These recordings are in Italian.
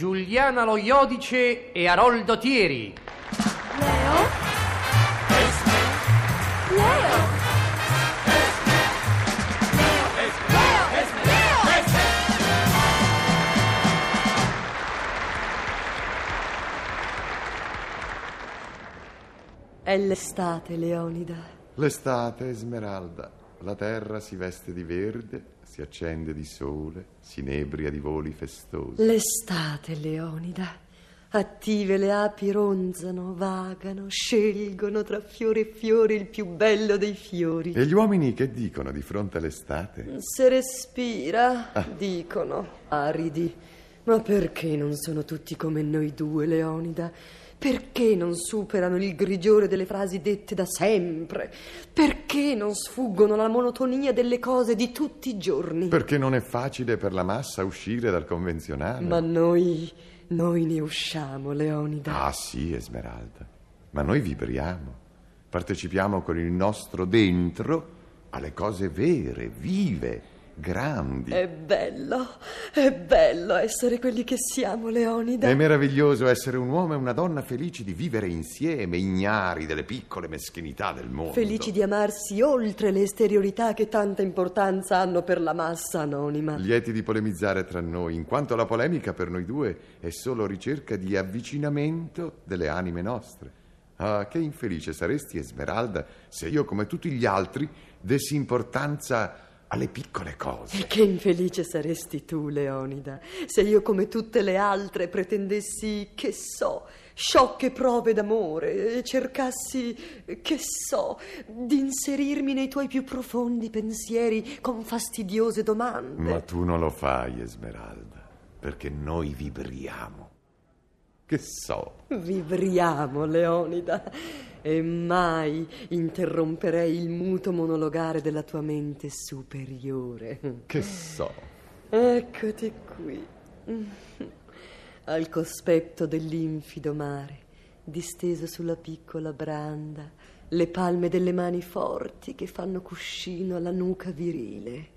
Giuliana Lo Iodice e Aroldo Thieri. Leo? Leo? È l'estate, Leonida. L'estate, Esmeralda. La terra si veste di verde, si accende di sole, si inebria di voli festosi. L'estate, Leonida. Attive le api ronzano, vagano, scelgono tra fiori e fiori il più bello dei fiori. E gli uomini che dicono di fronte all'estate? Se respira, dicono, aridi. Ma perché non sono tutti come noi due, Leonida? Perché non superano il grigiore delle frasi dette da sempre? Perché non sfuggono alla monotonia delle cose di tutti i giorni? Perché non è facile per la massa uscire dal convenzionale. Ma noi, noi ne usciamo, Leonida. Ah sì, Esmeralda. Ma noi vibriamo. Partecipiamo con il nostro dentro alle cose vere, vive, grandi. È bello, è bello essere quelli che siamo, Leonida. È meraviglioso essere un uomo e una donna felici di vivere insieme, ignari delle piccole meschinità del mondo. Felici di amarsi oltre le esteriorità che tanta importanza hanno per la massa anonima. Lieti di polemizzare tra noi, in quanto la polemica per noi due è solo ricerca di avvicinamento delle anime nostre. Ah, che infelice saresti, Esmeralda, se io, come tutti gli altri, dessi importanza alle piccole cose. E che infelice saresti tu, Leonida, se io come tutte le altre pretendessi, che so, sciocche prove d'amore e cercassi, che so, di inserirmi nei tuoi più profondi pensieri con fastidiose domande. Ma tu non lo fai, Esmeralda, perché noi vibriamo. Che so. Vibriamo, Leonida, e mai interromperei il muto monologare della tua mente superiore. Che so. Eccoti qui, al cospetto dell'infido mare, disteso sulla piccola branda, le palme delle mani forti che fanno cuscino alla nuca virile,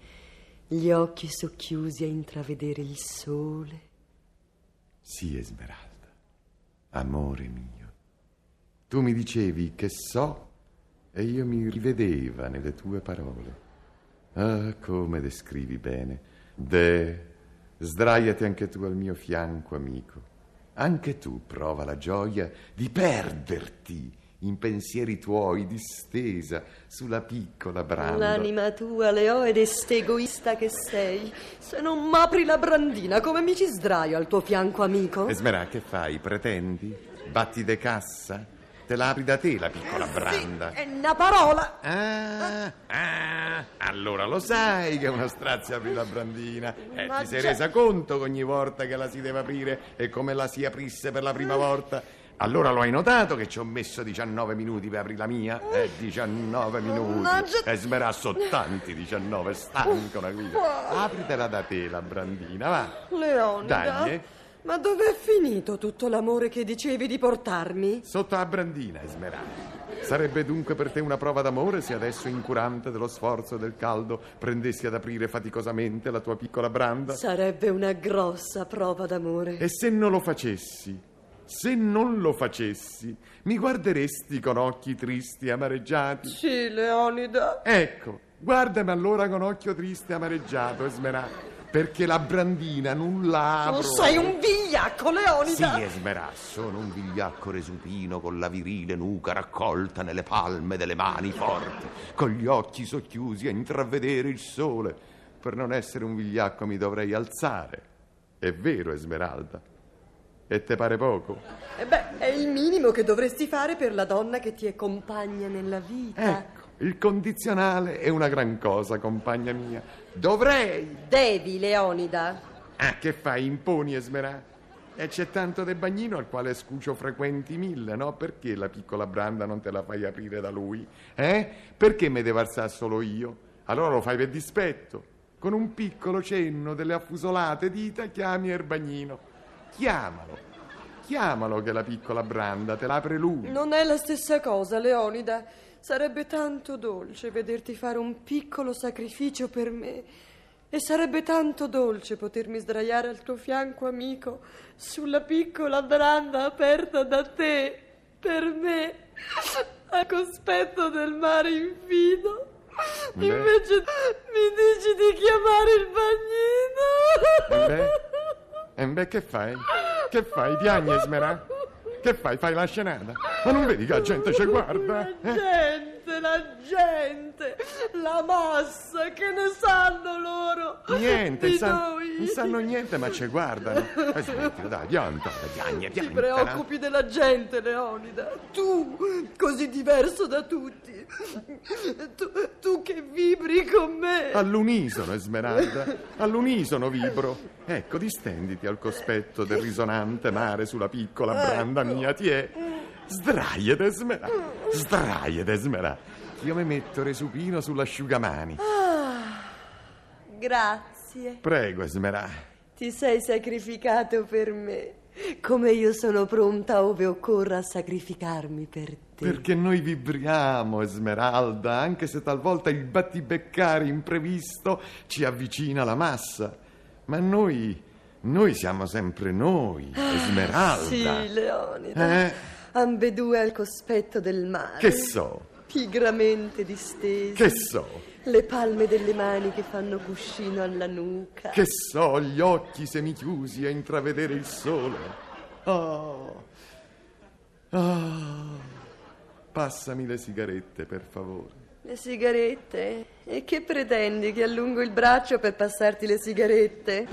gli occhi socchiusi a intravedere il sole. Sì, Esmeralda, amore mio. Tu mi dicevi che so e io mi rivedeva nelle tue parole. Ah, come descrivi bene. De, sdraiati anche tu al mio fianco, amico. Anche tu prova la gioia di perderti in pensieri tuoi distesa sulla piccola branda. L'anima tua, Leo, ed egoista che sei. Se non m'apri la brandina, come mi ci sdraio al tuo fianco, amico? Esmerà, che fai? Pretendi? Batti de cassa? Te la apri da te la piccola branda? È una parola. Ah, ah, allora lo sai che una strazia apri la brandina. Eh, Ma ti sei resa conto che ogni volta che la si deve aprire e come la si aprisse per la prima volta? Allora lo hai notato che ci ho messo 19 minuti per aprire la mia? Eh, 19 minuti. Mannaggia- E smerazzo tanti 19, stanco una guida. Apritela da te la brandina, va. Leonida. Dai, eh. Ma dov'è finito tutto l'amore che dicevi di portarmi? Sotto la brandina, Esmeralda. Sarebbe dunque per te una prova d'amore se adesso, incurante dello sforzo e del caldo, prendessi ad aprire faticosamente la tua piccola branda? Sarebbe una grossa prova d'amore. E se non lo facessi? Se non lo facessi, mi guarderesti con occhi tristi e amareggiati? Sì, Leonida. Ecco, guardami allora con occhio triste e amareggiato, Esmeralda, perché la brandina non la apro. Tu sei un vigliacco, Leonida. Sì, Esmerà, sono un vigliacco resupino con la virile nuca raccolta nelle palme delle mani forti, con gli occhi socchiusi a intravedere il sole. Per non essere un vigliacco mi dovrei alzare. È vero, Esmeralda? E te pare poco? Eh beh, è il minimo che dovresti fare per la donna che ti è compagna nella vita. Ecco, il condizionale è una gran cosa, compagna mia. Dovrei. Devi, Leonida. Ah, che fai? Imponi, Esmerà? E c'è tanto del bagnino al quale scucio frequenti mille, no? Perché la piccola branda non te la fai aprire da lui? Eh? Perché me devo alzare solo io? Allora lo fai per dispetto. Con un piccolo cenno delle affusolate dita chiami Erbagnino. Chiamalo. Chiamalo che la piccola branda te l'apre lui. Non è la stessa cosa, Leonida. Sarebbe tanto dolce vederti fare un piccolo sacrificio per me. E sarebbe tanto dolce potermi sdraiare al tuo fianco, amico, sulla piccola branda aperta da te, per me, a cospetto del mare infido. Invece mi dici di chiamare il bagnino. Beh, e beh, che fai? Che fai? Piagni, Esmerà? Che fai? Fai la scenata? Ma non vedi che la gente ci guarda? La eh? gente, la gente, la massa, che ne sanno loro? Niente, di san-? Non sanno niente, ma ci guardano. E smettila, dai, pianta, piagni, Ti piagni. preoccupi della gente, Leonida. Tu, così diverso da tutti. Tu, tu che vibri con me. All'unisono, Esmeralda, all'unisono vibro. Ecco, distenditi al cospetto del risonante mare sulla piccola branda mia, ti è. Sdraiate, Esmerà, sdraiate, Esmerà. Io mi metto resupino sull'asciugamani. Grazie. Prego, Esmerà. Ti sei sacrificato per me. Come io sono pronta ove occorra a sacrificarmi per te. Perché noi vibriamo, Esmeralda, anche se talvolta il battibeccare imprevisto ci avvicina alla massa. Ma noi, noi siamo sempre noi, Esmeralda. Sì, Leonida. Eh? Ambedue al cospetto del mare. Che so, Pigramente distesi. che so, Le palme delle mani che fanno cuscino alla nuca. che so, gli occhi semichiusi a intravedere il sole. Oh, oh. Passami le sigarette, per favore. Le sigarette? E che pretendi che allungo il braccio per passarti le sigarette?